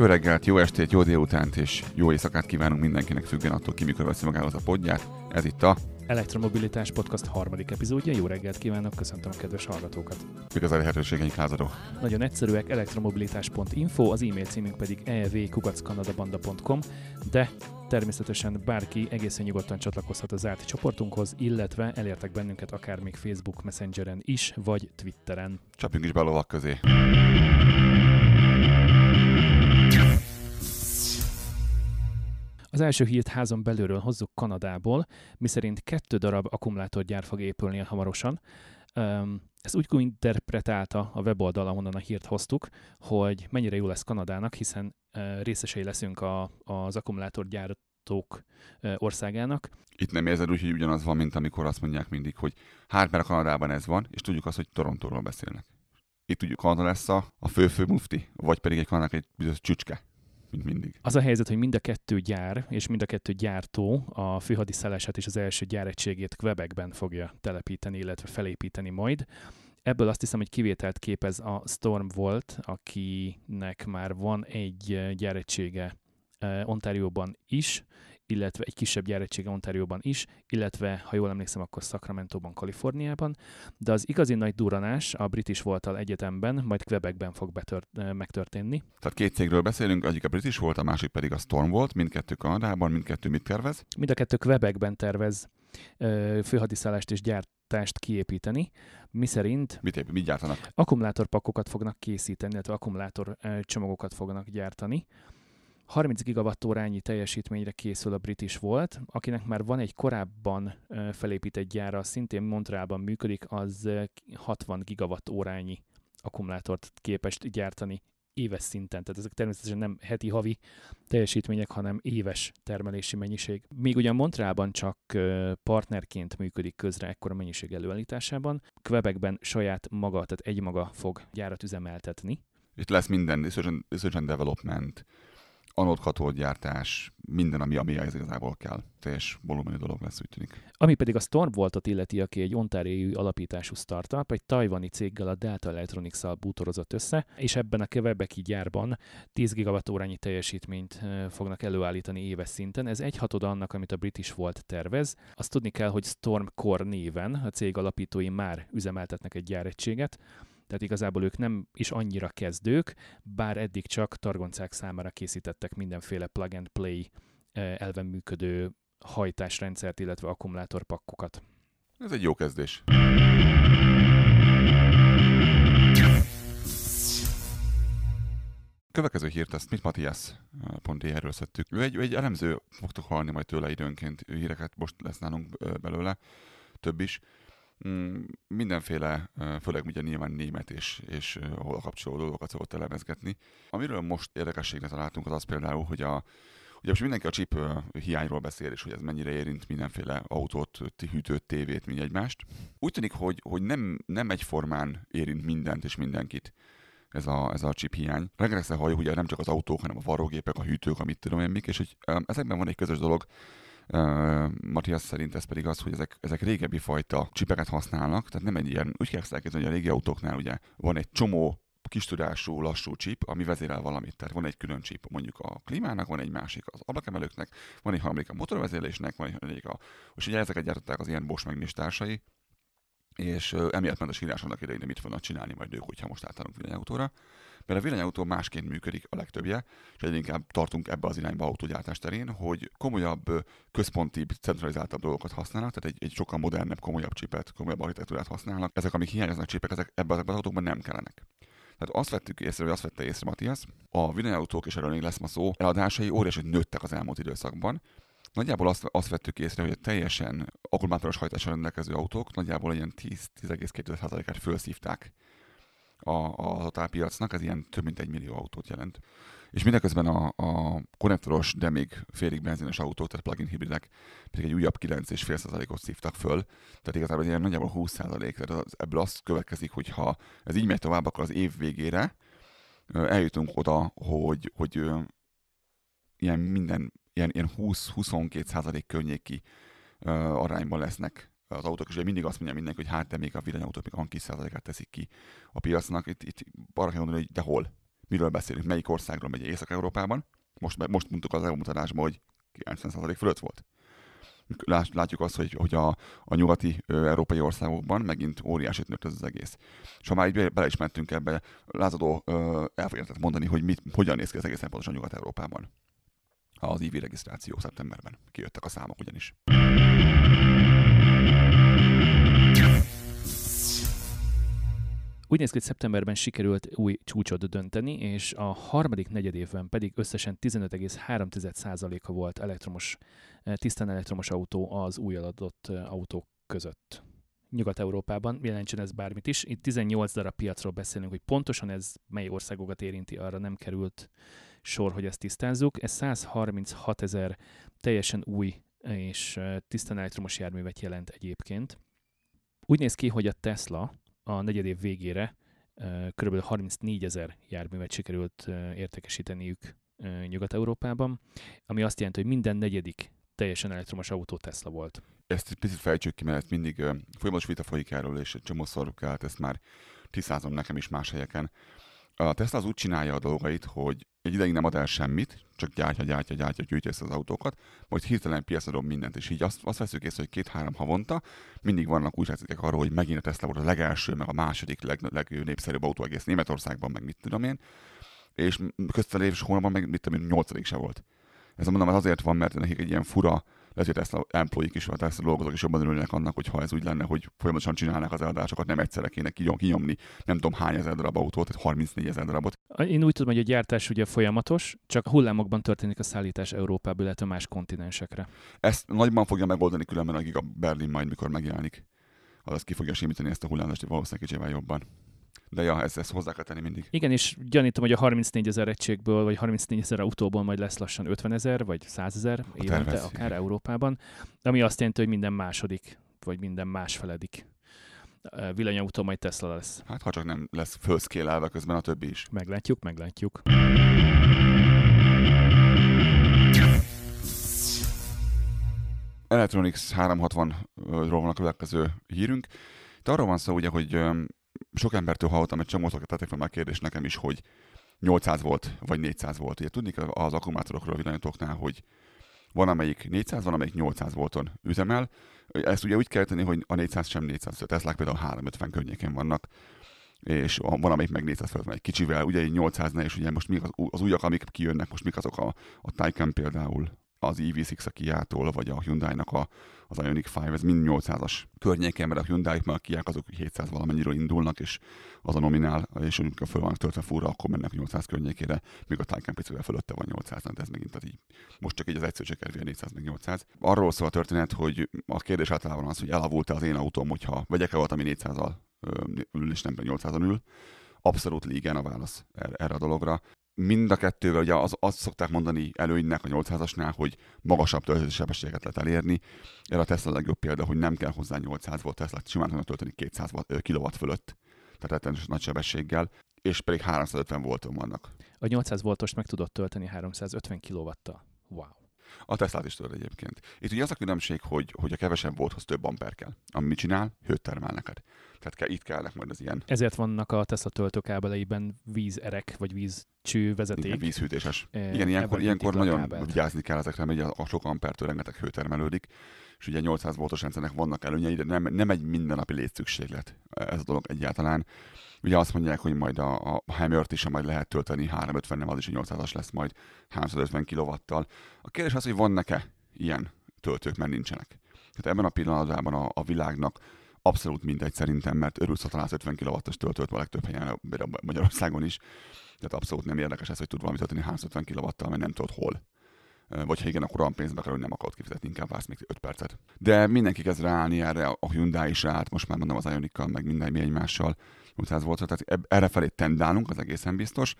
Jó reggelt, jó estét, jó délutánt és jó éjszakát kívánunk mindenkinek függően attól ki, mikor veszi magához a podját. Ez itt a Elektromobilitás Podcast harmadik epizódja. Jó reggelt kívánok, köszöntöm a kedves hallgatókat. Mik az a lehetőségeink lázadó? Nagyon egyszerűek, elektromobilitás.info, az e-mail címünk pedig evkukackanadabanda.com, de természetesen bárki egészen nyugodtan csatlakozhat a zárt csoportunkhoz, illetve elértek bennünket akár még Facebook Messengeren is, vagy Twitteren. Csapjunk is be a lovak közé. Az első hírt házon belülről hozzuk Kanadából, miszerint kettő darab akkumulátorgyár fog épülni hamarosan. Ezt úgy interpretálta a weboldal, ahonnan a hírt hoztuk, hogy mennyire jó lesz Kanadának, hiszen részesei leszünk a, az akkumulátorgyártók országának. Itt nem érzed úgy, hogy ugyanaz van, mint amikor azt mondják mindig, hogy hát mert a Kanadában ez van, és tudjuk azt, hogy Torontóról beszélnek. Itt tudjuk, Kanada lesz a, a fő-fő mufti, vagy pedig egy Kanadának egy bizonyos csücske mint mindig. Az a helyzet, hogy mind a kettő gyár és mind a kettő gyártó a főhadiszállását és az első gyáregységét Quebecben fogja telepíteni, illetve felépíteni majd. Ebből azt hiszem, hogy kivételt képez a Storm Volt, akinek már van egy gyáregysége eh, Ontárióban is, illetve egy kisebb gyáretsége Ontárióban is, illetve, ha jól emlékszem, akkor Sacramento-ban, Kaliforniában, de az igazi nagy duranás a British Voltal egyetemben, majd Quebecben fog betört, megtörténni. Tehát két cégről beszélünk, egyik a British volt, a másik pedig a Storm volt, mindkettő Kanadában, mindkettő mit tervez? Mind a kettő Quebecben tervez főhadiszállást és gyártást kiépíteni, mi szerint mit, épp, mit gyártanak? Akkumulátorpakokat fognak készíteni, illetve akkumulátor csomagokat fognak gyártani. 30 gigawattórányi teljesítményre készül a British volt, akinek már van egy korábban felépített gyára, szintén Montrealban működik, az 60 gigawattórányi akkumulátort képes gyártani éves szinten. Tehát ezek természetesen nem heti-havi teljesítmények, hanem éves termelési mennyiség. Míg ugyan Montrealban csak partnerként működik közre ekkora mennyiség előállításában, Quebecben saját maga, tehát egy maga fog gyárat üzemeltetni. Itt lesz minden research and development, anodkatódgyártás, minden, ami, ami ez igazából kell. Teljes volumenű dolog lesz, úgy tűnik. Ami pedig a Stormvoltot illeti, aki egy ontáriai alapítású startup, egy tajvani céggel a Delta Electronics-szal bútorozott össze, és ebben a Quebeci gyárban 10 gigawattórányi teljesítményt fognak előállítani éves szinten. Ez egy hatoda annak, amit a British Volt tervez. Azt tudni kell, hogy Stormcore néven a cég alapítói már üzemeltetnek egy gyáregységet, tehát igazából ők nem is annyira kezdők, bár eddig csak targoncák számára készítettek mindenféle plug and play eh, elven működő hajtásrendszert, illetve akkumulátorpakkokat. Ez egy jó kezdés. Következő hírt, ezt mit Matthias eh, pont erről szedtük. Ő egy, egy elemző, fogtok hallani majd tőle időnként híreket, most lesz nálunk eh, belőle, több is. Mm, mindenféle, főleg ugye nyilván német és, és ahol kapcsolódó dolgokat szokott elemezgetni. Amiről most érdekességre találtunk, az az például, hogy a, Ugye most mindenki a chip hiányról beszél, és hogy ez mennyire érint mindenféle autót, hűtőt, tévét, mind egymást. Úgy tűnik, hogy, hogy nem, nem egyformán érint mindent és mindenkit ez a, ez a chip hiány. Rengeteg halljuk, ugye nem csak az autók, hanem a varrógépek, a hűtők, amit tudom én mik, és hogy ezekben van egy közös dolog, Uh, Matthias szerint ez pedig az, hogy ezek, ezek régebbi fajta csipeket használnak, tehát nem egy ilyen, úgy kell elképzelni, hogy a régi autóknál ugye van egy csomó kis tudású, lassú csip, ami vezérel valamit. Tehát van egy külön csip mondjuk a klímának, van egy másik az ablakemelőknek, van egy harmadik a motorvezérlésnek, van egy harmadik a... És ugye ezeket gyártották az ilyen Bosch meg társai, és emiatt ment a sírás annak idején, mit fognak csinálni majd ők, hogyha most átállunk villanyautóra mert a villanyautó másként működik a legtöbbje, és egyre inkább tartunk ebbe az irányba autógyártás terén, hogy komolyabb, központi, centralizáltabb dolgokat használnak, tehát egy, egy sokkal modernebb, komolyabb csipet, komolyabb architektúrát használnak. Ezek, amik hiányoznak csipek, ezek ebben az autókban nem kellenek. Tehát azt vettük észre, hogy azt vette észre Matthias, a villanyautók, és erről még lesz ma szó, eladásai óriási nőttek az elmúlt időszakban, Nagyjából azt, azt vettük észre, hogy a teljesen akkumulátoros hajtással rendelkező autók nagyjából ilyen 10-10,2%-át felszívták a, a totálpiacnak, ez ilyen több mint egy millió autót jelent. És mindeközben a, a konnektoros, de még félig benzines autók, tehát plug-in hibridek pedig egy újabb 9,5%-ot szívtak föl. Tehát igazából ilyen nagyjából 20%, tehát az, ebből azt következik, hogy ha ez így megy tovább, akkor az év végére eljutunk oda, hogy, hogy ilyen minden, ilyen, ilyen 20-22% környéki arányban lesznek az autók, és ugye mindig azt mondja mindenki, hogy hát de még a villanyautók még a kis százalékát teszik ki a piacnak. Itt, itt arra kell mondani, hogy de hol. miről beszélünk, melyik országról megy Észak-Európában. Most, most mondtuk az EU mutatásban, hogy 90% fölött volt. Látjuk azt, hogy, hogy a, a nyugati ö, európai országokban megint óriási nőtt ez az egész. És ha már így bele is mentünk ebbe, lázadó el mondani, hogy mit, hogyan néz ki az egészen pontosan Nyugat-Európában. Az IV regisztráció szeptemberben. Kijöttek a számok ugyanis. Úgy néz ki, hogy szeptemberben sikerült új csúcsot dönteni, és a harmadik negyedévben pedig összesen 15,3%-a volt elektromos, eh, tisztán elektromos autó az új adott eh, autók között. Nyugat-Európában, jelentsen ez bármit is. Itt 18 darab piacról beszélünk, hogy pontosan ez mely országokat érinti, arra nem került sor, hogy ezt tisztázzuk. Ez 136 ezer teljesen új és tisztán elektromos járművet jelent egyébként. Úgy néz ki, hogy a Tesla a negyedév végére kb. 34 ezer járművet sikerült értékesíteniük Nyugat-Európában, ami azt jelenti, hogy minden negyedik teljesen elektromos autó Tesla volt. Ezt egy picit fejtsük ki, mert mindig folyamatos vita folyik erről, és csomószor kellett ezt már tisztázom nekem is más helyeken. A Tesla az úgy csinálja a dolgait, hogy egy ideig nem ad el semmit, csak gyártja, gyártja, gyártja, gyűjtje ezt az autókat, majd hirtelen piacadom mindent, és így azt, azt veszük észre, hogy két-három havonta mindig vannak újságcikkek arról, hogy megint a Tesla volt a legelső, meg a második leg, legnépszerűbb autó egész Németországban, meg mit tudom én, és közben hónapban meg mit tudom én, nyolcadik se volt. Ez mondom, az azért van, mert nekik egy ilyen fura lehet, hogy Tesla employik is, vagy Tesla dolgozók is jobban örülnek annak, hogyha ez úgy lenne, hogy folyamatosan csinálnak az eladásokat, nem egyszerre kéne kinyomni, nem tudom hány ezer darab autót, tehát 34 ezer darabot. Én úgy tudom, hogy a gyártás ugye folyamatos, csak a hullámokban történik a szállítás Európából, illetve más kontinensekre. Ezt nagyban fogja megoldani különben a Giga Berlin majd, mikor megjelenik. Az ki fogja simítani ezt a hullámozást valószínűleg kicsivel jobban. De ja, ezt, ezt hozzá kell tenni mindig. Igen, és gyanítom, hogy a 34 ezer egységből, vagy 34 ezer autóból majd lesz lassan 50 ezer, vagy 100 ezer évente, tervez, akár igen. Európában, ami azt jelenti, hogy minden második, vagy minden másfeledik villanyautó majd Tesla lesz. Hát ha csak nem lesz fölszkélelve közben a többi is. Meglátjuk, meglátjuk. Electronics 360-ról van a következő hírünk. Itt arról van szó ugye, hogy sok embertől hallottam egy csomót, tették fel már kérdés nekem is, hogy 800 volt, vagy 400 volt. Ugye tudni az akkumulátorokról a villanyautóknál, hogy van amelyik 400, van amelyik 800 volton üzemel. Ezt ugye úgy kell tenni, hogy a 400 sem 400, a Teslák például 350 környékén vannak, és van amelyik meg 400 fölött van egy kicsivel, ugye 800 ne, és ugye most mik az, az újak, amik kijönnek, most mik azok a, a Taycan például, az EV6 a Kia-tól, vagy a Hyundai-nak a, az Ioniq 5, ez mind 800-as környéken, mert a Hyundai-k, meg a Kia azok 700 valamennyiről indulnak, és az a nominál, és amikor föl van töltve fúra, akkor mennek 800 környékére, míg a Taycan picivel fölötte van 800, de ez megint tehát így, most csak így az egyszerű csak 400 meg 800. Arról szól a történet, hogy a kérdés általában az, hogy elavult-e az én autóm, hogyha vegyek-e volt, ami 400-al ül, és nem 800-an ül. Abszolút igen a válasz erre a dologra mind a kettővel, ugye az, azt szokták mondani előnynek a 800-asnál, hogy magasabb töltési sebességet lehet elérni. Erre a Tesla legjobb példa, hogy nem kell hozzá 800 volt Tesla, simán tudnak tölteni 200 kW fölött, tehát rettenetes nagy sebességgel, és pedig 350 volton vannak. A 800 voltost meg tudott tölteni 350 kw Wow. A Teslát is tudod egyébként. Itt ugye az a különbség, hogy, hogy a kevesebb volthoz több amper kell. Ami mit csinál? Hőt termel neked. Tehát kell, itt kellnek majd az ilyen. Ezért vannak a Tesla töltőkábeleiben vízerek, vagy vízcső vezeték. Igen, vízhűtéses. E, Igen, ilyenkor, ilyenkor nagyon vigyázni kell ezekre, mert a, a sok ampertől rengeteg hő termelődik, és ugye 800 voltos rendszernek vannak előnyei, de nem, nem egy mindennapi létszükséglet ez a dolog egyáltalán. Ugye azt mondják, hogy majd a, a Hammert is majd lehet tölteni 350, nem az is 800-as lesz majd 350 kW-tal. A kérdés az, hogy vannak-e ilyen töltők, mert nincsenek. Tehát ebben a pillanatban a, a világnak abszolút mindegy szerintem, mert örülsz, ha találsz 50 kW-os töltőt a legtöbb helyen, Magyarországon is. Tehát abszolút nem érdekes ez, hogy tud valamit tölteni 350 kW-tal, mert nem tudod hol. Vagy ha igen, akkor olyan pénzbe kell, hogy nem akarod kifizetni, inkább vársz még 5 percet. De mindenki kezd ráállni erre, a Hyundai is ráállt, most már mondom az Ionikkal, meg minden mi egymással 800 volt, tehát erre felé tendálunk, az egészen biztos.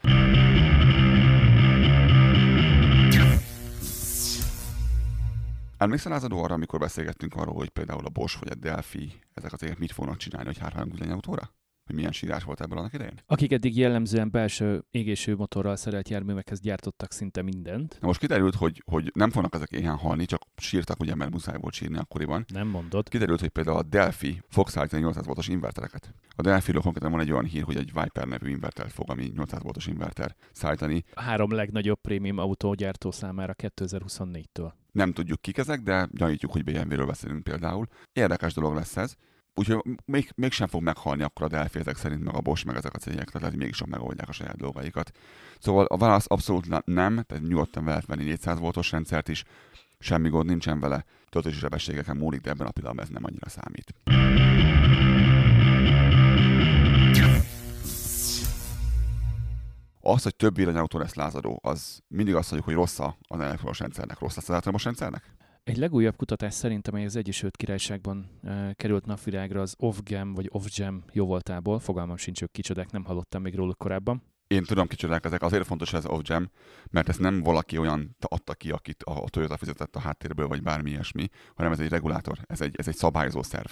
Emlékszel lázadó arra, amikor beszélgettünk arról, hogy például a Bosch vagy a Delphi, ezek az mit fognak csinálni, hogy hárhányú autóra? Hogy milyen sírás volt ebből annak idején. Akik eddig jellemzően belső égésű motorral szerelt járművekhez gyártottak szinte mindent. Na most kiderült, hogy, hogy nem fognak ezek éhen halni, csak sírtak, ugye, mert muszáj volt sírni akkoriban. Nem mondod. Kiderült, hogy például a Delphi fog szállítani 800 voltos invertereket. A Delphi-ről konkrétan van egy olyan hír, hogy egy Viper nevű invertert fog, ami 800 voltos inverter szállítani. A három legnagyobb prémium autógyártó számára 2024-től. Nem tudjuk kik ezek, de gyanítjuk, hogy BMW-ről beszélünk például. Érdekes dolog lesz ez. Úgyhogy még, mégsem fog meghalni akkor a Delphi ezek szerint, meg a Bosch, meg ezek a cégek, tehát lehet, mégisem megoldják a saját dolgaikat. Szóval a válasz abszolút nem, tehát nyugodtan lehet venni 400 voltos rendszert is, semmi gond nincsen vele, töltési sebességeken múlik, de ebben a pillanatban ez nem annyira számít. Az, hogy több villanyautó lesz lázadó, az mindig azt mondjuk, hogy rossz az elektromos rendszernek, rossz lesz az elektromos rendszernek? Egy legújabb kutatás szerint, amely az Egyesült Királyságban e, került napvilágra, az Ofgem vagy Ofgem jóvoltából, fogalmam sincs, ők kicsodák, nem hallottam még róluk korábban. Én tudom kicsodák ezek, azért fontos ez Ofgem, mert ezt nem valaki olyan adta ki, akit a Toyota fizetett a háttérből, vagy bármi ilyesmi, hanem ez egy regulátor, ez egy, ez egy szabályozó szerv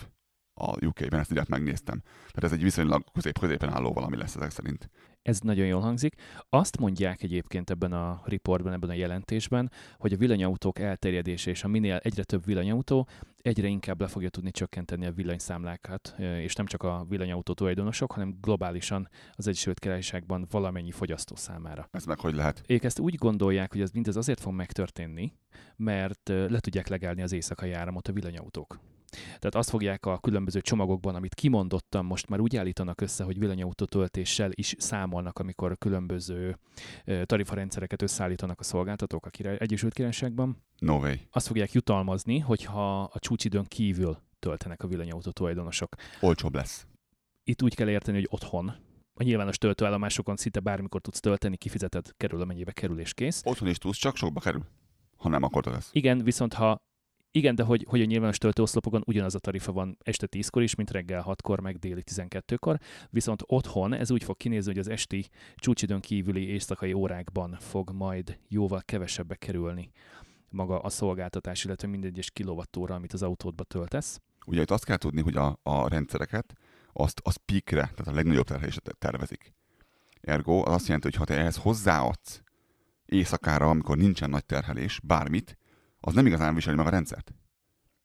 a UK-ben, ezt direkt megnéztem. Tehát ez egy viszonylag közép, középen álló valami lesz ezek szerint. Ez nagyon jól hangzik. Azt mondják egyébként ebben a riportban, ebben a jelentésben, hogy a villanyautók elterjedése és a minél egyre több villanyautó egyre inkább le fogja tudni csökkenteni a villanyszámlákat, és nem csak a villanyautó tulajdonosok, hanem globálisan az Egyesült Királyságban valamennyi fogyasztó számára. Ez meg hogy lehet? Ők ezt úgy gondolják, hogy ez mindez azért fog megtörténni, mert le tudják legelni az éjszakai áramot a villanyautók. Tehát azt fogják a különböző csomagokban, amit kimondottam, most már úgy állítanak össze, hogy villanyautó töltéssel is számolnak, amikor különböző tarifarendszereket összeállítanak a szolgáltatók a király, Egyesült Királyságban. No way. Azt fogják jutalmazni, hogyha a csúcsidőn kívül töltenek a villanyautó tulajdonosok. Olcsóbb lesz. Itt úgy kell érteni, hogy otthon, a nyilvános töltőállomásokon szinte bármikor tudsz tölteni, kifizeted, kerül amennyibe kerül és kész. Otthon is tudsz, csak sokba kerül. Ha nem, akkor lesz. Igen, viszont ha igen, de hogy, hogy a nyilvános töltőoszlopokon ugyanaz a tarifa van este 10-kor is, mint reggel 6-kor, meg déli 12-kor, viszont otthon ez úgy fog kinézni, hogy az esti csúcsidőn kívüli éjszakai órákban fog majd jóval kevesebbe kerülni maga a szolgáltatás, illetve mindegyes kilovattóra, amit az autódba töltesz. Ugye itt azt kell tudni, hogy a, a rendszereket azt, az peakre, tehát a legnagyobb terhelésre tervezik. Ergo az azt jelenti, hogy ha te ehhez hozzáadsz éjszakára, amikor nincsen nagy terhelés, bármit, az nem igazán viseli meg a rendszert.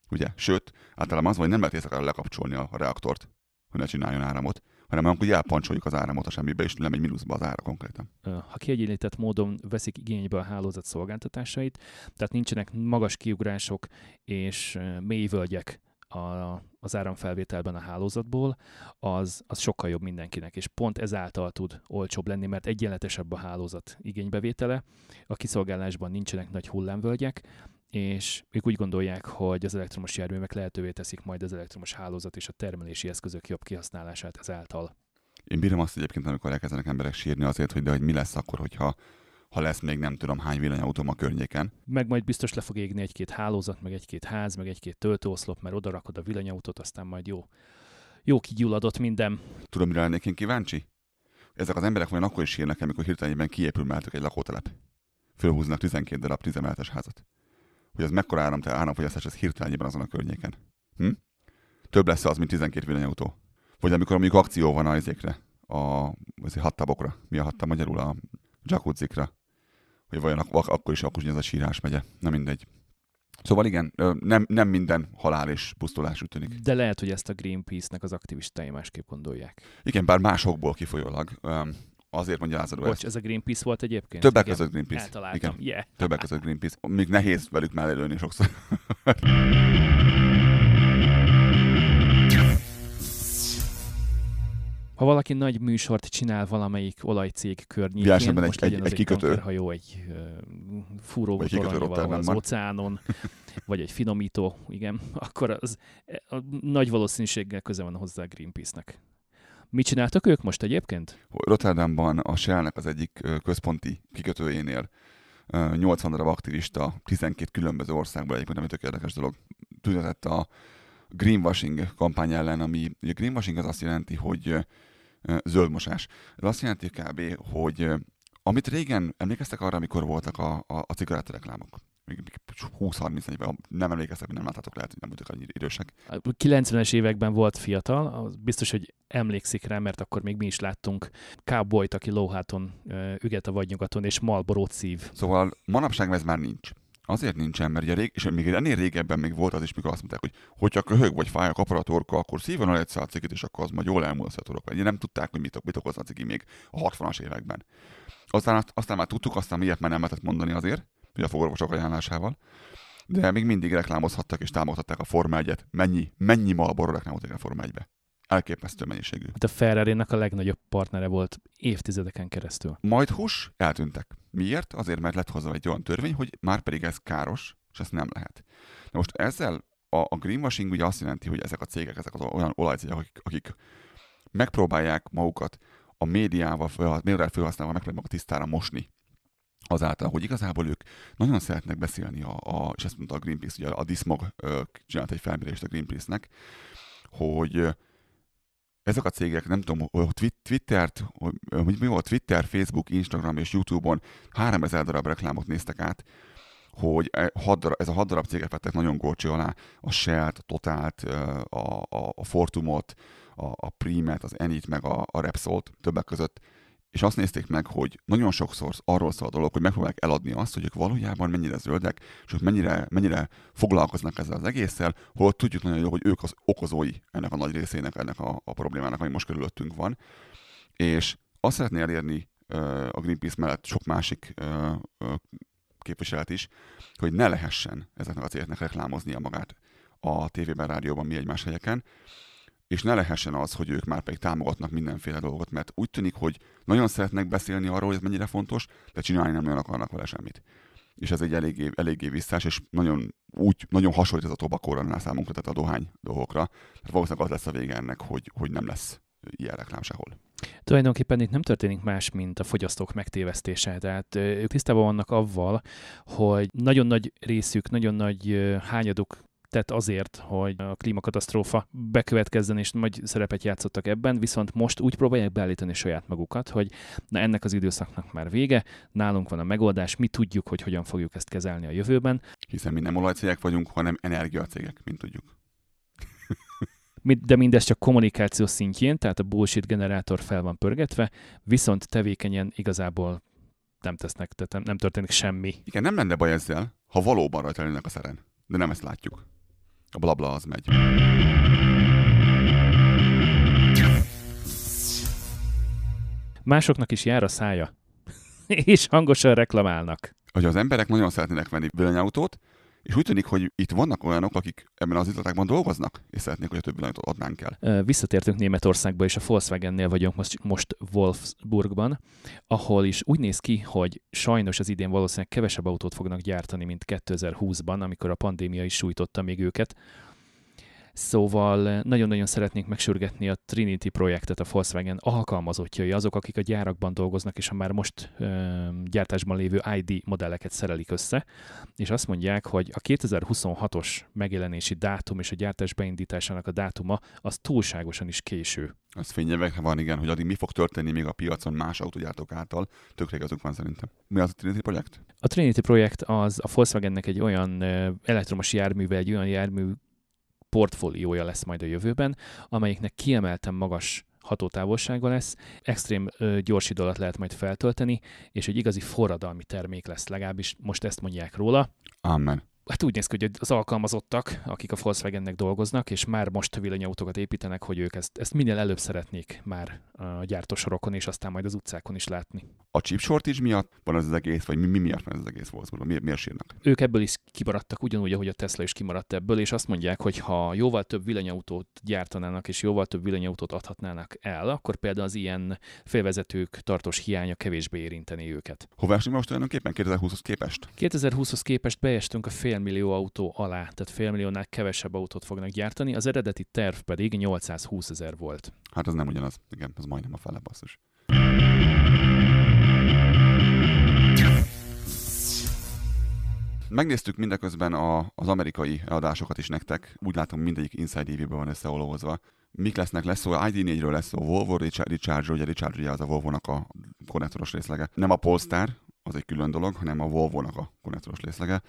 Ugye? Sőt, általában az, hogy nem lehet éjszakára lekapcsolni a reaktort, hogy ne csináljon áramot, hanem amikor elpancsoljuk az áramot a semmibe, és lemegy mínuszba az ára konkrétan. Ha kiegyenlített módon veszik igénybe a hálózat szolgáltatásait, tehát nincsenek magas kiugrások és mély völgyek a, az áramfelvételben a hálózatból, az, az sokkal jobb mindenkinek, és pont ezáltal tud olcsóbb lenni, mert egyenletesebb a hálózat igénybevétele, a kiszolgálásban nincsenek nagy hullámvölgyek, és ők úgy gondolják, hogy az elektromos járművek lehetővé teszik majd az elektromos hálózat és a termelési eszközök jobb kihasználását ezáltal. Én bírom azt egyébként, amikor elkezdenek emberek sírni azért, hogy de hogy mi lesz akkor, hogyha ha lesz még nem tudom hány villanyautóm a környéken. Meg majd biztos le fog égni egy-két hálózat, meg egy-két ház, meg egy-két töltőoszlop, mert oda rakod a villanyautót, aztán majd jó, jó kigyulladott minden. Tudom, mire lennék én kíváncsi? Ezek az emberek vajon akkor is sírnak, amikor hirtelenében kiépül mellettük egy lakótelep. Fölhúznak 12 darab 10 házat hogy az mekkora áram, áramfogyasztás ez hirtelenjében azon a környéken. Hm? Több lesz az, mint 12 villanyautó. Vagy amikor mondjuk akció van a izékre, a hattabokra, mi a hatta magyarul, a jacuzzikra, hogy vajon ak- akkor is akkor is ez a sírás megye. Nem mindegy. Szóval igen, nem, nem minden halál és pusztulás úgy tűnik. De lehet, hogy ezt a Greenpeace-nek az aktivistái másképp gondolják. Igen, bár másokból kifolyólag azért mondja Lázaro Bocs, ezt. ez a Greenpeace volt egyébként? Többek között Greenpeace. Eltaláltam. Igen. Yeah. Többek között Greenpeace. Még nehéz velük mellélőni sokszor. Ha valaki nagy műsort csinál valamelyik olajcég környékén, most egy, egy, egy kikötő. hajó, egy uh, fúró valahol az óceánon, vagy egy finomító, igen, akkor az a nagy valószínűséggel köze van hozzá a Greenpeace-nek. Mit csináltak ők most egyébként? Rotterdamban a Shell-nek az egyik központi kikötőjénél 80 darab aktivista 12 különböző országból egyébként, ami tök érdekes dolog, tüntetett a greenwashing kampány ellen, ami a greenwashing az azt jelenti, hogy zöldmosás. Ez azt jelenti kb., hogy amit régen, emlékeztek arra, amikor voltak a, a, a cigarettareklámok? Még 20-30 éve, nem emlékeztek, hogy nem láthatok, lehet, hogy nem voltak annyira idősek. A 90-es években volt fiatal, az biztos, hogy emlékszik rá, mert akkor még mi is láttunk cowboyt, aki lóháton üget a vadnyugaton, és Malborot szív. Szóval manapság ez már nincs. Azért nincsen, mert ugye rég, és még ennél régebben még volt az is, mikor azt mondták, hogy hogyha köhög vagy fáj a kaparatorka, akkor szívon a egy cikit, és akkor az majd jól elmúlsz a torok. nem tudták, hogy mit, mit okoz a cigi még a 60-as években. Aztán, aztán már tudtuk, aztán miért már nem lehetett mondani azért, hogy a fogorvosok ajánlásával. De még mindig reklámozhattak és támogatták a Forma 1 Mennyi, mennyi Marlboro reklámot a Forma 1-be? Elképesztő mennyiségű. Hát a ferrari a legnagyobb partnere volt évtizedeken keresztül. Majd hús eltűntek. Miért? Azért, mert lett hozzá egy olyan törvény, hogy már pedig ez káros, és ezt nem lehet. Na most ezzel a, a greenwashing ugye azt jelenti, hogy ezek a cégek, ezek az olyan olajcégek, akik, akik megpróbálják magukat a médiával, médiával felhasználva megpróbálják tisztára mosni azáltal, hogy igazából ők nagyon szeretnek beszélni, a, a, és ezt mondta a Greenpeace, ugye a Dismog csinált egy felmérést a Greenpeace-nek, hogy ezek a cégek, nem tudom, hogy Twittert, hogy mi volt, Twitter, Facebook, Instagram és YouTube-on 3000 darab reklámot néztek át, hogy e, ez a hat darab cégek vettek nagyon górcső alá a Shell-t, a Totalt, a, a, a Fortumot, a, a Primet, az Enit, meg a, a Repsolt többek között, és azt nézték meg, hogy nagyon sokszor arról szól a dolog, hogy megpróbálják eladni azt, hogy ők valójában mennyire zöldek, és ők mennyire, mennyire foglalkoznak ezzel az egésszel, hol tudjuk nagyon jól, hogy ők az okozói ennek a nagy részének, ennek a, a problémának, ami most körülöttünk van. És azt szeretné elérni a Greenpeace mellett sok másik uh, képviselet is, hogy ne lehessen ezeknek a cégeknek reklámoznia magát a tévében, rádióban, mi egymás helyeken, és ne lehessen az, hogy ők már pedig támogatnak mindenféle dolgot, mert úgy tűnik, hogy nagyon szeretnek beszélni arról, hogy ez mennyire fontos, de csinálni nem nagyon akarnak vele semmit. És ez egy eléggé, eléggé visszás, és nagyon, úgy, nagyon hasonlít ez a tobakóra számunkra, tehát a dohány dolgokra. Tehát valószínűleg az lesz a vége ennek, hogy, hogy nem lesz ilyen reklám sehol. Tulajdonképpen itt nem történik más, mint a fogyasztók megtévesztése. Tehát ők tisztában vannak avval, hogy nagyon nagy részük, nagyon nagy hányaduk tett azért, hogy a klímakatasztrófa bekövetkezzen, és nagy szerepet játszottak ebben, viszont most úgy próbálják beállítani saját magukat, hogy na ennek az időszaknak már vége, nálunk van a megoldás, mi tudjuk, hogy hogyan fogjuk ezt kezelni a jövőben. Hiszen mi nem olajcégek vagyunk, hanem energiacégek, mint tudjuk. de mindez csak kommunikáció szintjén, tehát a bullshit generátor fel van pörgetve, viszont tevékenyen igazából nem tesznek, tehát nem, nem történik semmi. Igen, nem lenne baj ezzel, ha valóban rajta a szeren. De nem ezt látjuk. A blabla az megy. Másoknak is jár a szája, és hangosan reklamálnak. Hogy az emberek nagyon szeretnének venni villanyautót, és úgy tűnik, hogy itt vannak olyanok, akik ebben az üzletekben dolgoznak, és szeretnék, hogy a többi lantot adnánk el. Visszatértünk Németországba, és a Volkswagennél vagyunk most, most Wolfsburgban, ahol is úgy néz ki, hogy sajnos az idén valószínűleg kevesebb autót fognak gyártani, mint 2020-ban, amikor a pandémia is sújtotta még őket Szóval eh, nagyon-nagyon szeretnénk megsürgetni a Trinity projektet, a Volkswagen alkalmazottjai, azok, akik a gyárakban dolgoznak, és a már most ö, gyártásban lévő ID modelleket szerelik össze, és azt mondják, hogy a 2026-os megjelenési dátum és a gyártás beindításának a dátuma az túlságosan is késő. Az fényevek van, igen, hogy addig mi fog történni még a piacon más autógyártók által. Tökre igazuk van szerintem. Mi az a Trinity projekt? A Trinity projekt az a Volkswagennek egy olyan elektromos járműve, egy olyan jármű portfóliója lesz majd a jövőben, amelyiknek kiemelten magas hatótávolsága lesz, extrém ö, gyors idő alatt lehet majd feltölteni, és egy igazi forradalmi termék lesz, legalábbis most ezt mondják róla. Amen hát úgy néz ki, hogy az alkalmazottak, akik a Volkswagennek dolgoznak, és már most villanyautókat építenek, hogy ők ezt, ezt minél előbb szeretnék már a gyártósorokon, és aztán majd az utcákon is látni. A chip shortage miatt van ez az egész, vagy mi, mi miatt van ez az egész Wolfsburgban? Miért, miért sírnak? Ők ebből is kimaradtak, ugyanúgy, ahogy a Tesla is kimaradt ebből, és azt mondják, hogy ha jóval több villanyautót gyártanának, és jóval több villanyautót adhatnának el, akkor például az ilyen félvezetők tartós hiánya kevésbé érinteni őket. Hová esünk most tulajdonképpen 2020-hoz képest? 2020-hoz képest beestünk a fél félmillió autó alá, tehát félmilliónál kevesebb autót fognak gyártani, az eredeti terv pedig 820 ezer volt. Hát az nem ugyanaz, igen, az majdnem a fele basszus. Megnéztük mindeközben a, az amerikai adásokat is nektek. Úgy látom, mindegyik Inside EV-ben van összeolózva. Mik lesznek? Lesz szó, ID4-ről lesz szó, Volvo Recharge, ugye Recharge ugye az a Volvo-nak a konnektoros részlege. Nem a Polestar, az egy külön dolog, hanem a Volvo-nak a konnektoros részlege.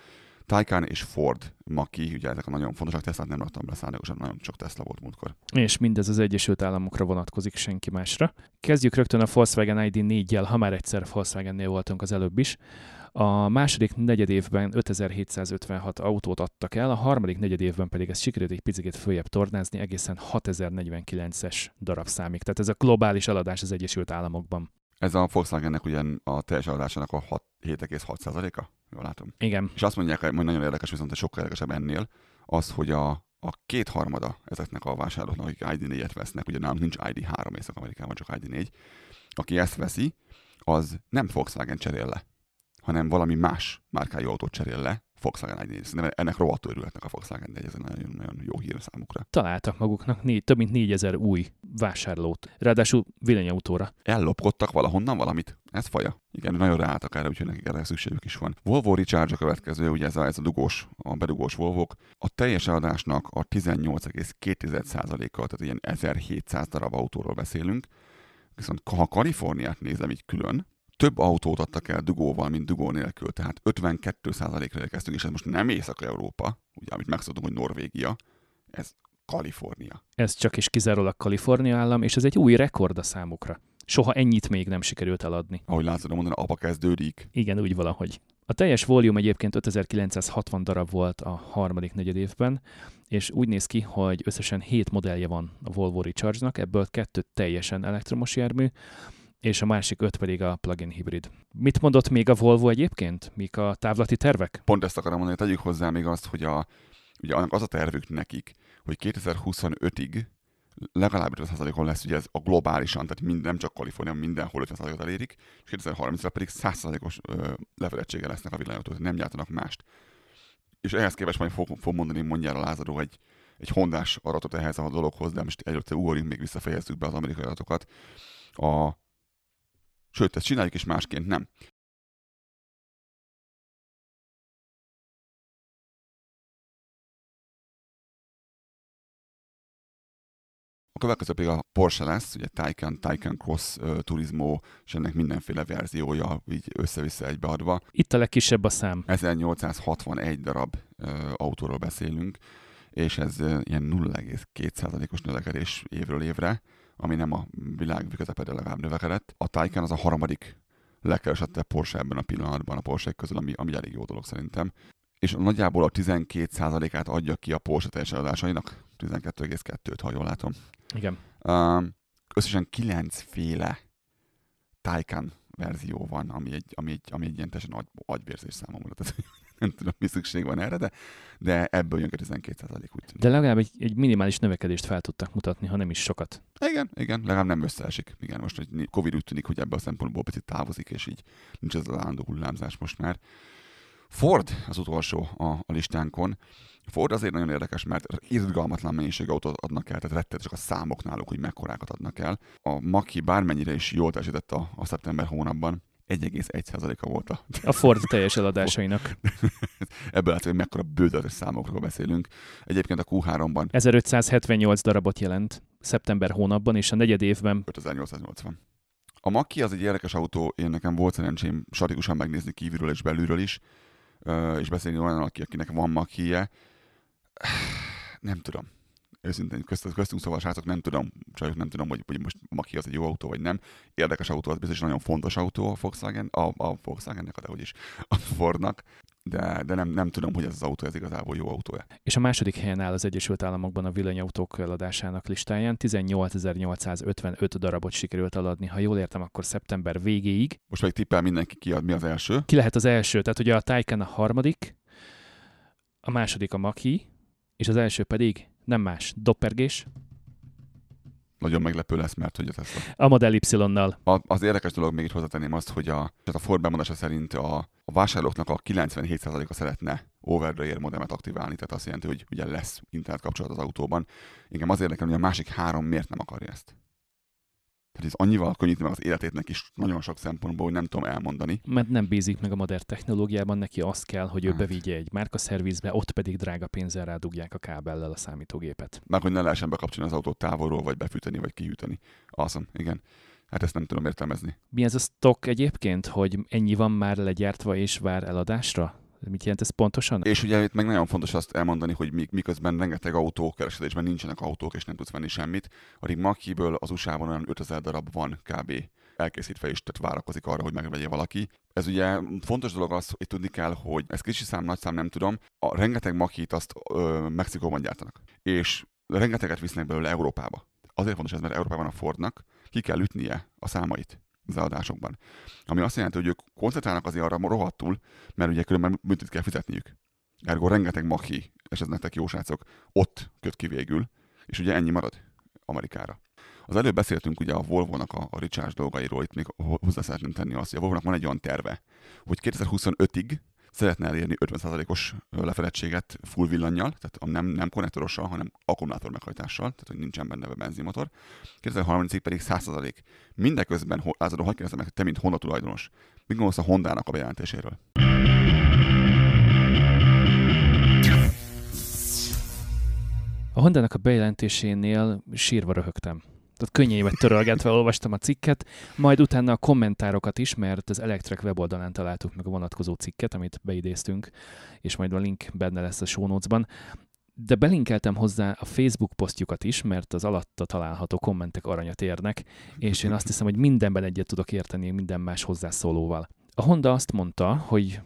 Taycan és Ford Maki, ugye ezek a nagyon fontosak, Tesla nem raktam be szándékosan, nagyon csak Tesla volt múltkor. És mindez az Egyesült Államokra vonatkozik, senki másra. Kezdjük rögtön a Volkswagen ID4-jel, ha már egyszer Volkswagennél voltunk az előbb is. A második negyed évben 5756 autót adtak el, a harmadik negyed évben pedig ezt sikerült egy picit följebb tornázni, egészen 6049-es darabszámig. Tehát ez a globális eladás az Egyesült Államokban. Ez a Volkswagennek ugyan a teljes eladásának a 7,6%-a, jól látom. Igen. És azt mondják, hogy nagyon érdekes, viszont sokkal érdekesebb ennél, az, hogy a, a kétharmada ezeknek a vásárlóknak, akik ID4-et vesznek, ugye nálunk nincs ID3 Észak-Amerikában, csak ID4, aki ezt veszi, az nem Volkswagen cserél le, hanem valami más márkájú autót cserél le, Volkswagen ID4. Szerintem ennek rohadtul örülhetnek a Volkswagen, de ez egy nagyon, nagyon jó hír számukra. Találtak maguknak né- több mint 4000 új vásárlót, ráadásul villanyautóra. Ellopkodtak valahonnan valamit? Ez faja. Igen, nagyon ráálltak erre, úgyhogy nekik erre szükségük is van. Volvo Recharge a következő, ugye ez a, ez a dugós, a bedugós Volvok. A teljes eladásnak a 18,2%-a, tehát ilyen 1700 darab autóról beszélünk. Viszont ha Kaliforniát nézem így külön, több autót adtak el dugóval, mint dugó nélkül, tehát 52%-ra érkeztünk, és ez most nem Észak-Európa, ugye, amit megszoktunk, hogy Norvégia, ez Kalifornia. Ez csak is kizárólag Kalifornia állam, és ez egy új rekord a számukra. Soha ennyit még nem sikerült eladni. Ahogy látszod, mondani, apa kezdődik. Igen, úgy valahogy. A teljes volume egyébként 5960 darab volt a harmadik negyed évben, és úgy néz ki, hogy összesen 7 modellje van a Volvo Recharge-nak, ebből kettő teljesen elektromos jármű, és a másik öt pedig a plug-in hibrid. Mit mondott még a Volvo egyébként? Mik a távlati tervek? Pont ezt akarom mondani, tegyük hozzá még azt, hogy a, ugye annak az a tervük nekik, hogy 2025-ig legalább 50%-on lesz ugye ez a globálisan, tehát mind, nem csak Kalifornia, mindenhol 50%-ot elérik, és 2030-ra pedig 100%-os lefedettsége lesznek a villanyautók, nem gyártanak mást. És ehhez képest majd fog, fog mondani mondjára lázadó egy, egy hondás adatot ehhez a dologhoz, de most előtte ugorjunk, még visszafejezzük be az amerikai adatokat. A, sőt, ezt csináljuk is másként, nem. A következő pedig a Porsche lesz, ugye Taycan, Taycan Cross uh, Turismo, és ennek mindenféle verziója így össze-vissza egybeadva. Itt a legkisebb a szám. 1861 darab uh, autóról beszélünk, és ez uh, ilyen 0,2%-os növekedés évről évre, ami nem a világ közepede legalább növekedett. A Taycan az a harmadik legkeresettebb Porsche ebben a pillanatban a Porsche közül, ami, ami elég jó dolog szerintem. És nagyjából a 12%-át adja ki a Porsche teljes eladásainak, 12,2-t, ha jól látom. Igen. Összesen kilencféle Taycan verzió van, ami egy, ami egy, ami egy ilyen teljesen agy, agyvérzés számomra. Tehát nem tudom, mi szükség van erre, de, de ebből jön a 12 úgy tűnik. De legalább egy, egy minimális növekedést fel tudtak mutatni, ha nem is sokat. Igen, igen, legalább nem összeesik. Igen, most hogy Covid úgy tűnik, hogy ebből a szempontból picit távozik, és így nincs ez az állandó hullámzás most már. Ford az utolsó a, a listánkon. Ford azért nagyon érdekes, mert irgalmatlan mennyiség autót adnak el, tehát rettet csak a számok náluk, hogy mekkorákat adnak el. A Maki bármennyire is jól teljesített a, a szeptember hónapban, 1,1%-a volt a... A Ford teljes eladásainak. Ebből lehet, hogy mekkora bőtöletes számokról beszélünk. Egyébként a Q3-ban... 1578 darabot jelent szeptember hónapban, és a negyed évben... 5880. A Maki az egy érdekes autó, én nekem volt szerencsém statikusan megnézni kívülről és belülről is, és beszélni olyan, akinek van Makie. Nem tudom őszintén köztünk, köztünk szóval srácok, nem tudom, csak nem tudom, hogy, hogy most Maki az egy jó autó, vagy nem. Érdekes autó, az biztos nagyon fontos autó a Volkswagen, a, a Volkswagennek, de hogy is a Fordnak, de, de nem, nem tudom, hogy ez az autó ez igazából jó autója. És a második helyen áll az Egyesült Államokban a villanyautók eladásának listáján. 18.855 darabot sikerült eladni, ha jól értem, akkor szeptember végéig. Most meg tippel mindenki ki, mi az első? Ki lehet az első? Tehát ugye a Taycan a harmadik, a második a Maki, és az első pedig nem más, doppergés. Nagyon meglepő lesz, mert hogy a Tesla. A Model Y-nal. A, az érdekes dolog még itt hozzátenném azt, hogy a, a Ford bemondása szerint a, a vásárlóknak a 97%-a szeretne over the air modemet aktiválni, tehát azt jelenti, hogy ugye lesz internet kapcsolat az autóban. Engem az érdekel, hogy a másik három miért nem akarja ezt. Tehát ez annyival könnyíti meg az életét is nagyon sok szempontból, hogy nem tudom elmondani. Mert nem bízik meg a modern technológiában, neki azt kell, hogy ő hát. bevigye egy márkaszervizbe, ott pedig drága pénzzel rádugják a kábellel a számítógépet. Meg hogy ne lehessen bekapcsolni az autót távolról, vagy befűteni, vagy kihűteni. Awesome, igen. Hát ezt nem tudom értelmezni. Mi ez a stock egyébként, hogy ennyi van már legyártva és vár eladásra? Mit jelent ez pontosan? És ugye itt meg nagyon fontos azt elmondani, hogy miközben rengeteg autókereskedésben nincsenek autók, és nem tudsz venni semmit, addig Makiből az USA-ban olyan 5000 darab van kb elkészítve is, tehát várakozik arra, hogy megvegye valaki. Ez ugye fontos dolog az, hogy tudni kell, hogy ez kicsi szám, nagy szám, nem tudom, a rengeteg makit azt ö, Mexikóban gyártanak. És rengeteget visznek belőle Európába. Azért fontos ez, mert Európában a Fordnak ki kell ütnie a számait az adásokban. Ami azt jelenti, hogy ők koncentrálnak azért arra rohadtul, mert ugye különben büntet kell fizetniük. Ergo rengeteg maki, és ez nektek jó srácok, ott köt ki végül, és ugye ennyi marad Amerikára. Az előbb beszéltünk ugye a Volvo-nak a, a Richards dolgairól, itt még hozzá szeretném tenni azt, hogy a Volvo-nak van egy olyan terve, hogy 2025-ig szeretne elérni 50%-os lefedettséget full villanyjal, tehát nem, nem konnektorossal, hanem akkumulátor meghajtással, tehát hogy nincsen benne a benzinmotor. 2030-ig pedig 100%. Mindeközben, lázadó, hogy kérdezem meg, te mint Honda tulajdonos, mit gondolsz a Hondának a bejelentéséről? A Hondának a bejelentésénél sírva röhögtem tehát könnyeimet törölgetve olvastam a cikket, majd utána a kommentárokat is, mert az Electrek weboldalán találtuk meg a vonatkozó cikket, amit beidéztünk, és majd a link benne lesz a show notes-ban. De belinkeltem hozzá a Facebook posztjukat is, mert az alatta található kommentek aranyat érnek, és én azt hiszem, hogy mindenben egyet tudok érteni minden más hozzászólóval. A Honda azt mondta, hogy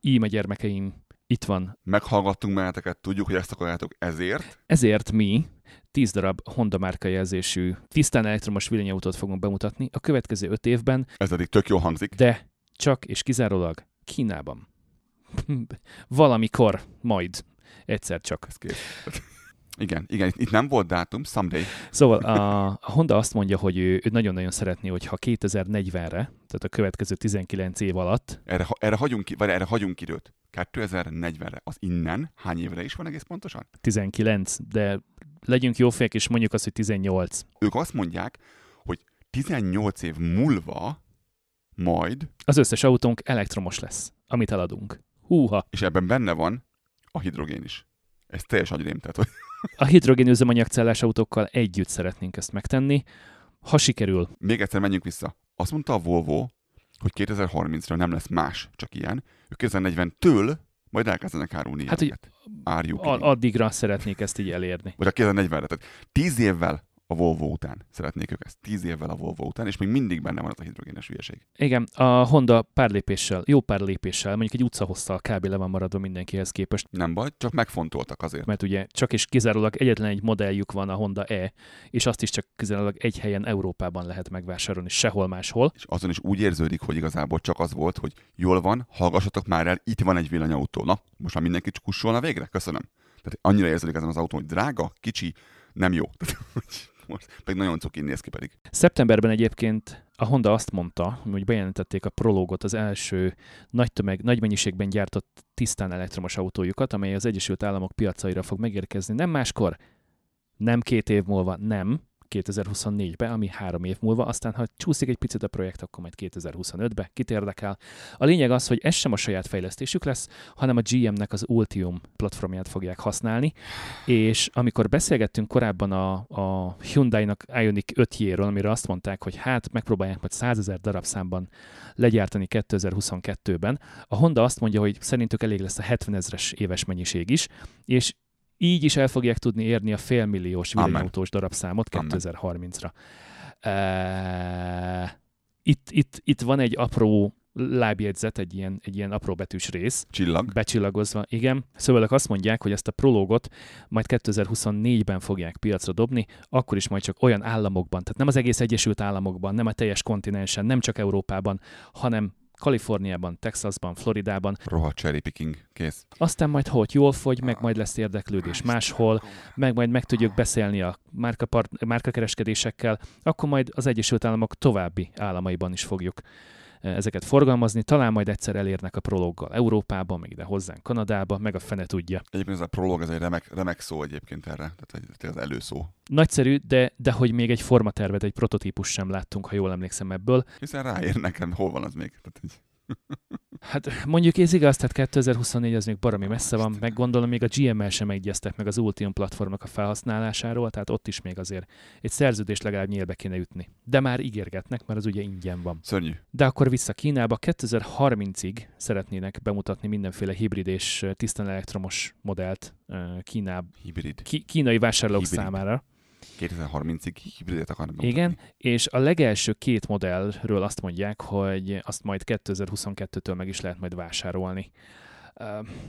íme gyermekeim, itt van. Meghallgattunk meheteket, tudjuk, hogy ezt akarjátok ezért. Ezért mi, 10 darab Honda márka jelzésű tisztán elektromos villanyautót fogunk bemutatni a következő 5 évben. Ez eddig tök jó hangzik. De csak és kizárólag Kínában. Valamikor, majd. Egyszer csak. Ez kész. Igen, igen, itt nem volt dátum, someday. Szóval a, Honda azt mondja, hogy ő, ő nagyon-nagyon szeretné, hogyha 2040-re, tehát a következő 19 év alatt... Erre, erre hagyunk, ki, vagy erre hagyunk időt. 2040-re. Az innen hány évre is van egész pontosan? 19, de legyünk jó fejek, és mondjuk azt, hogy 18. Ők azt mondják, hogy 18 év múlva majd... Az összes autónk elektromos lesz, amit eladunk. Húha! És ebben benne van a hidrogén is. Ez teljes agyrém, tehát hogy... A hidrogén üzemanyagcellás autókkal együtt szeretnénk ezt megtenni, ha sikerül. Még egyszer menjünk vissza. Azt mondta a Volvo, hogy 2030-ra nem lesz más, csak ilyen. Ők 2040-től majd elkezdenek árulni Hát, hogy Árjuk. addigra szeretnék ezt így elérni. Vagy a 2040-re. Tehát 10 évvel a Volvo után. Szeretnék ők ezt. Tíz évvel a Volvo után, és még mindig benne van az a hidrogénes hülyeség. Igen, a Honda pár lépéssel, jó pár lépéssel, mondjuk egy utcahosszal kb. le van maradva mindenkihez képest. Nem baj, csak megfontoltak azért. Mert ugye csak és kizárólag egyetlen egy modelljük van a Honda E, és azt is csak kizárólag egy helyen Európában lehet megvásárolni, sehol máshol. És azon is úgy érződik, hogy igazából csak az volt, hogy jól van, hallgassatok már el, itt van egy villanyautó. Na, most már mindenki kussolna végre? Köszönöm. Tehát annyira érződik ezen az autó, hogy drága, kicsi, nem jó. most, pedig nagyon cukin néz ki pedig. Szeptemberben egyébként a Honda azt mondta, hogy bejelentették a Prologot, az első nagy tömeg, nagy mennyiségben gyártott tisztán elektromos autójukat, amely az Egyesült Államok piacaira fog megérkezni. Nem máskor, nem két év múlva, nem, 2024-be, ami három év múlva, aztán ha csúszik egy picit a projekt, akkor majd 2025-be, kit érdekel. A lényeg az, hogy ez sem a saját fejlesztésük lesz, hanem a GM-nek az Ultium platformját fogják használni, és amikor beszélgettünk korábban a, a Hyundai-nak Ioniq 5 amire azt mondták, hogy hát megpróbálják majd 100 ezer darabszámban legyártani 2022-ben, a Honda azt mondja, hogy szerintük elég lesz a 70 ezres éves mennyiség is, és így is el fogják tudni érni a félmilliós villanyautós darabszámot 2030-ra. Uh, itt, itt, itt van egy apró lábjegyzet, egy ilyen, egy ilyen apró betűs rész. Csillag. Becsillagozva, igen. Szóval azt mondják, hogy ezt a prologot majd 2024-ben fogják piacra dobni, akkor is majd csak olyan államokban, tehát nem az egész Egyesült Államokban, nem a teljes kontinensen, nem csak Európában, hanem Kaliforniában, Texasban, Floridában. Rohadt cherry picking, kész. Aztán majd hogy jól fogy, meg majd lesz érdeklődés máshol, meg majd meg tudjuk beszélni a márkapart, márkakereskedésekkel, akkor majd az Egyesült Államok további államaiban is fogjuk ezeket forgalmazni, talán majd egyszer elérnek a prologgal Európába, meg ide hozzánk Kanadába, meg a fene tudja. Egyébként ez a prolog, ez egy remek, remek szó egyébként erre, tehát az előszó. Nagyszerű, de, de hogy még egy formatervet, egy prototípus sem láttunk, ha jól emlékszem ebből. Hiszen ráér nekem, hol van az még. Tehát, egy... Hát mondjuk ez igaz, tehát 2024 az még baromi messze van, meg gondolom még a GML sem egyeztek meg az Ultium platformnak a felhasználásáról, tehát ott is még azért egy szerződést legalább nyílbe kéne ütni. De már ígérgetnek, mert az ugye ingyen van. Szörnyű. De akkor vissza Kínába, 2030-ig szeretnének bemutatni mindenféle hibrid és tisztán elektromos modellt Kínába, Hibrid. ki, kínai vásárlók Hibrid. számára. 2030-ig hibridet akarnak Igen, bemutatni. és a legelső két modellről azt mondják, hogy azt majd 2022-től meg is lehet majd vásárolni.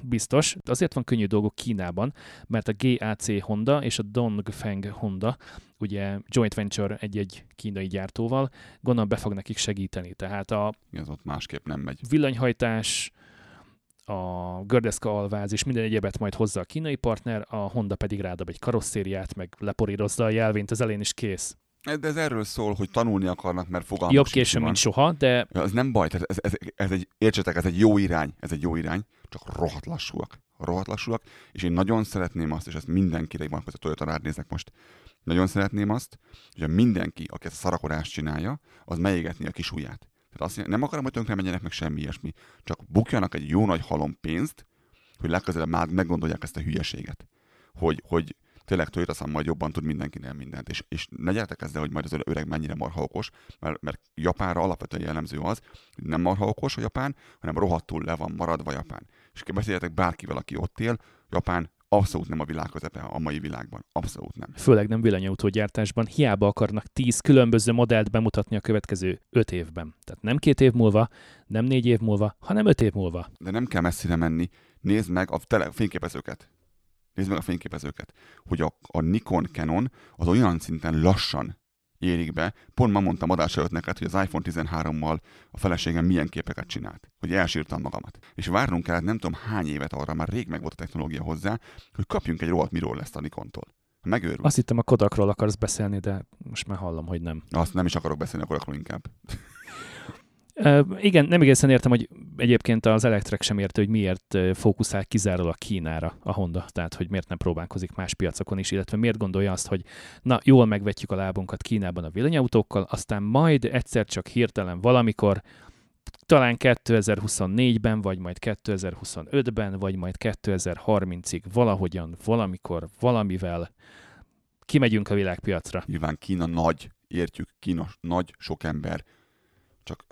Biztos. Azért van könnyű dolgok Kínában, mert a GAC Honda és a Dongfeng Honda, ugye joint venture egy-egy kínai gyártóval, gondolom be fog nekik segíteni. Tehát a Igen, az ott másképp nem megy. villanyhajtás, a gördeszka alváz és minden egyebet majd hozza a kínai partner, a Honda pedig rádob egy karosszériát, meg leporírozza a jelvényt az elén is kész. De ez erről szól, hogy tanulni akarnak, mert fogalmuk Jobb későn, mi mint soha, de Ja, Ez nem baj, tehát ez, ez, ez, egy, értsetek, ez egy jó irány, ez egy jó irány, csak rohadt lassúak. Rohadt lassúak, és én nagyon szeretném azt, és ezt mindenkire van, hogy a Toyota rád nézek most, nagyon szeretném azt, hogy a mindenki, aki ezt a szarakodást csinálja, az meégetni a kis ujját. Tehát azt nem akarom, hogy tönkre menjenek meg semmi ilyesmi, csak bukjanak egy jó nagy halom pénzt, hogy legközelebb már meggondolják ezt a hülyeséget. Hogy, hogy tényleg Toyota szám majd jobban tud mindenkinél mindent. És, és ne gyertek ezzel, hogy majd az öreg mennyire marha okos, mert, mert Japánra alapvetően jellemző az, hogy nem marha okos a Japán, hanem rohadtul le van maradva Japán. És beszéljetek bárkivel, aki ott él, Japán abszolút nem a világ közepe a mai világban. Abszolút nem. főleg nem villanyautógyártásban, hiába akarnak 10 különböző modellt bemutatni a következő 5 évben. Tehát nem két év múlva, nem négy év múlva, hanem 5 év múlva. De nem kell messzire menni. Nézd meg a tele, fényképezőket. Nézd meg a fényképezőket. Hogy a, a Nikon Canon az olyan szinten lassan érik be. Pont ma mondtam adás előtt neked, hogy az iPhone 13-mal a feleségem milyen képeket csinált. Hogy elsírtam magamat. És várnunk kellett nem tudom hány évet arra, már rég meg volt a technológia hozzá, hogy kapjunk egy rohadt mirror lesz a Nikontól. Megőrül. Azt hittem a Kodakról akarsz beszélni, de most már hallom, hogy nem. Azt nem is akarok beszélni, akkor akkor inkább. Igen, nem egészen értem, hogy egyébként az Electrek sem érte, hogy miért fókuszál kizárólag Kínára a Honda, tehát hogy miért nem próbálkozik más piacokon is, illetve miért gondolja azt, hogy na, jól megvetjük a lábunkat Kínában a villanyautókkal, aztán majd egyszer csak hirtelen valamikor, talán 2024-ben, vagy majd 2025-ben, vagy majd 2030-ig valahogyan, valamikor, valamivel kimegyünk a világpiacra. Nyilván Kína nagy, értjük, Kína nagy, sok ember. Csak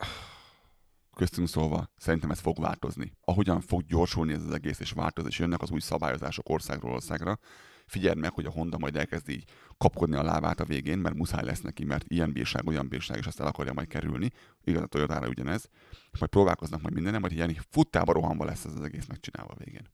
köztünk szólva, szerintem ez fog változni. Ahogyan fog gyorsulni ez az egész, és változni, és jönnek az új szabályozások országról országra, figyeld meg, hogy a Honda majd elkezdi így kapkodni a lábát a végén, mert muszáj lesz neki, mert ilyen bírság, olyan bírság, és azt el akarja majd kerülni. Igaz, a Toyotára ugyanez. Majd próbálkoznak majd mindenem, majd ilyen futtába rohanva lesz ez az egész megcsinálva a végén.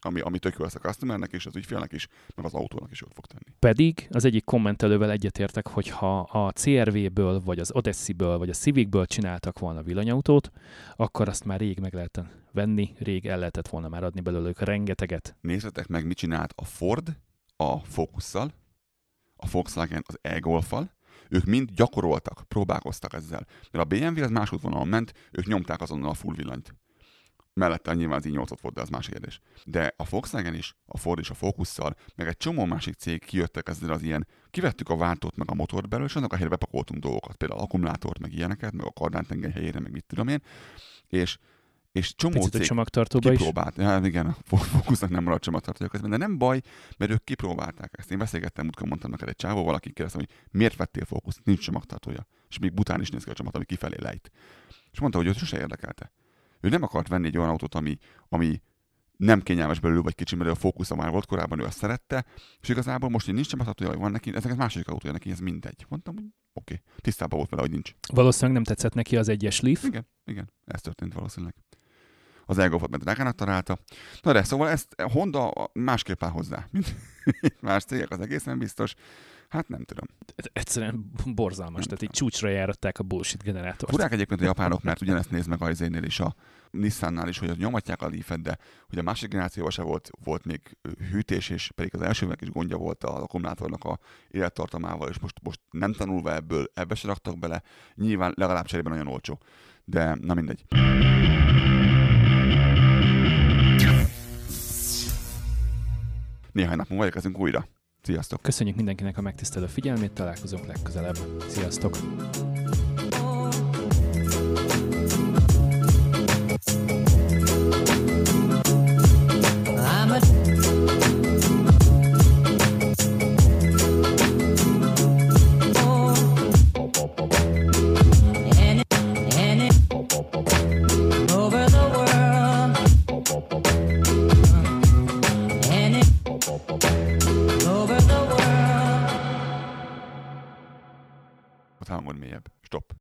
Ami, ami tök jó lesz a customernek és az ügyfélnek is, meg az autónak is jót fog tenni. Pedig az egyik kommentelővel egyetértek, hogy ha a CRV-ből, vagy az Odyssey-ből, vagy a Civic-ből csináltak volna villanyautót, akkor azt már rég meg lehetne venni, rég el lehetett volna már adni belőlük rengeteget. Nézzetek meg, mit csinált a Ford a Focusszal, a Volkswagen az e-Golfal, ők mind gyakoroltak, próbálkoztak ezzel. Mert a BMW az más útvonalon ment, ők nyomták azonnal a full villanyt. Mellette nyilván az i 8 volt, de az más kérdés. De a Volkswagen is, a Ford is a Focusszal, meg egy csomó másik cég kijöttek ezzel az ilyen, kivettük a váltót meg a motort belőle, és annak a helyre bepakoltunk dolgokat, például akkumulátort, meg ilyeneket, meg a kardántengely helyére, meg mit tudom én, és, és csomó Picit a cég csomagtartóba is. kipróbált. Ja, igen, a fókusznak nem maradt csomagtartója közben, de nem baj, mert ők kipróbálták ezt. Én beszélgettem, múltkor mondtam neked egy csávó, valaki kérdezte, hogy miért vettél fókuszt, nincs csomagtartója. És még bután is néz ki a csomag, ami kifelé lejt. És mondta, hogy őt sose érdekelte. Ő nem akart venni egy olyan autót, ami, ami nem kényelmes belül, vagy kicsi, mert a fókusza már volt korábban, ő azt szerette, és igazából most, hogy nincs csomagtartója, vagy van neki, ezek második autója, neki ez mindegy. Mondtam, hogy oké, okay. tisztában volt vele, hogy nincs. Valószínűleg nem tetszett neki az egyes Leaf. Igen, igen, ez történt valószínűleg. Az elgófot meg drágának találta. Na de, szóval ezt Honda másképp áll hozzá, mint más cégek, az egészen biztos. Hát nem tudom. Egyszerűen borzalmas, Nem tehát így csúcsra járatták a bullshit generátort. Furák egyébként a japánok, mert ugyanezt néz meg a izénél is, a Nissannál is, hogy nyomatják a leaf de ugye a másik generációban se volt, volt még hűtés, és pedig az elsőnek is gondja volt az akkumulátornak a élettartamával, és most, most nem tanulva ebből, ebbe se raktak bele, nyilván legalább cserében nagyon olcsó. De na mindegy. Néhány nap múlva érkezünk újra. Sziasztok! Köszönjük mindenkinek a megtisztelő figyelmét, találkozunk legközelebb. Sziasztok! Thank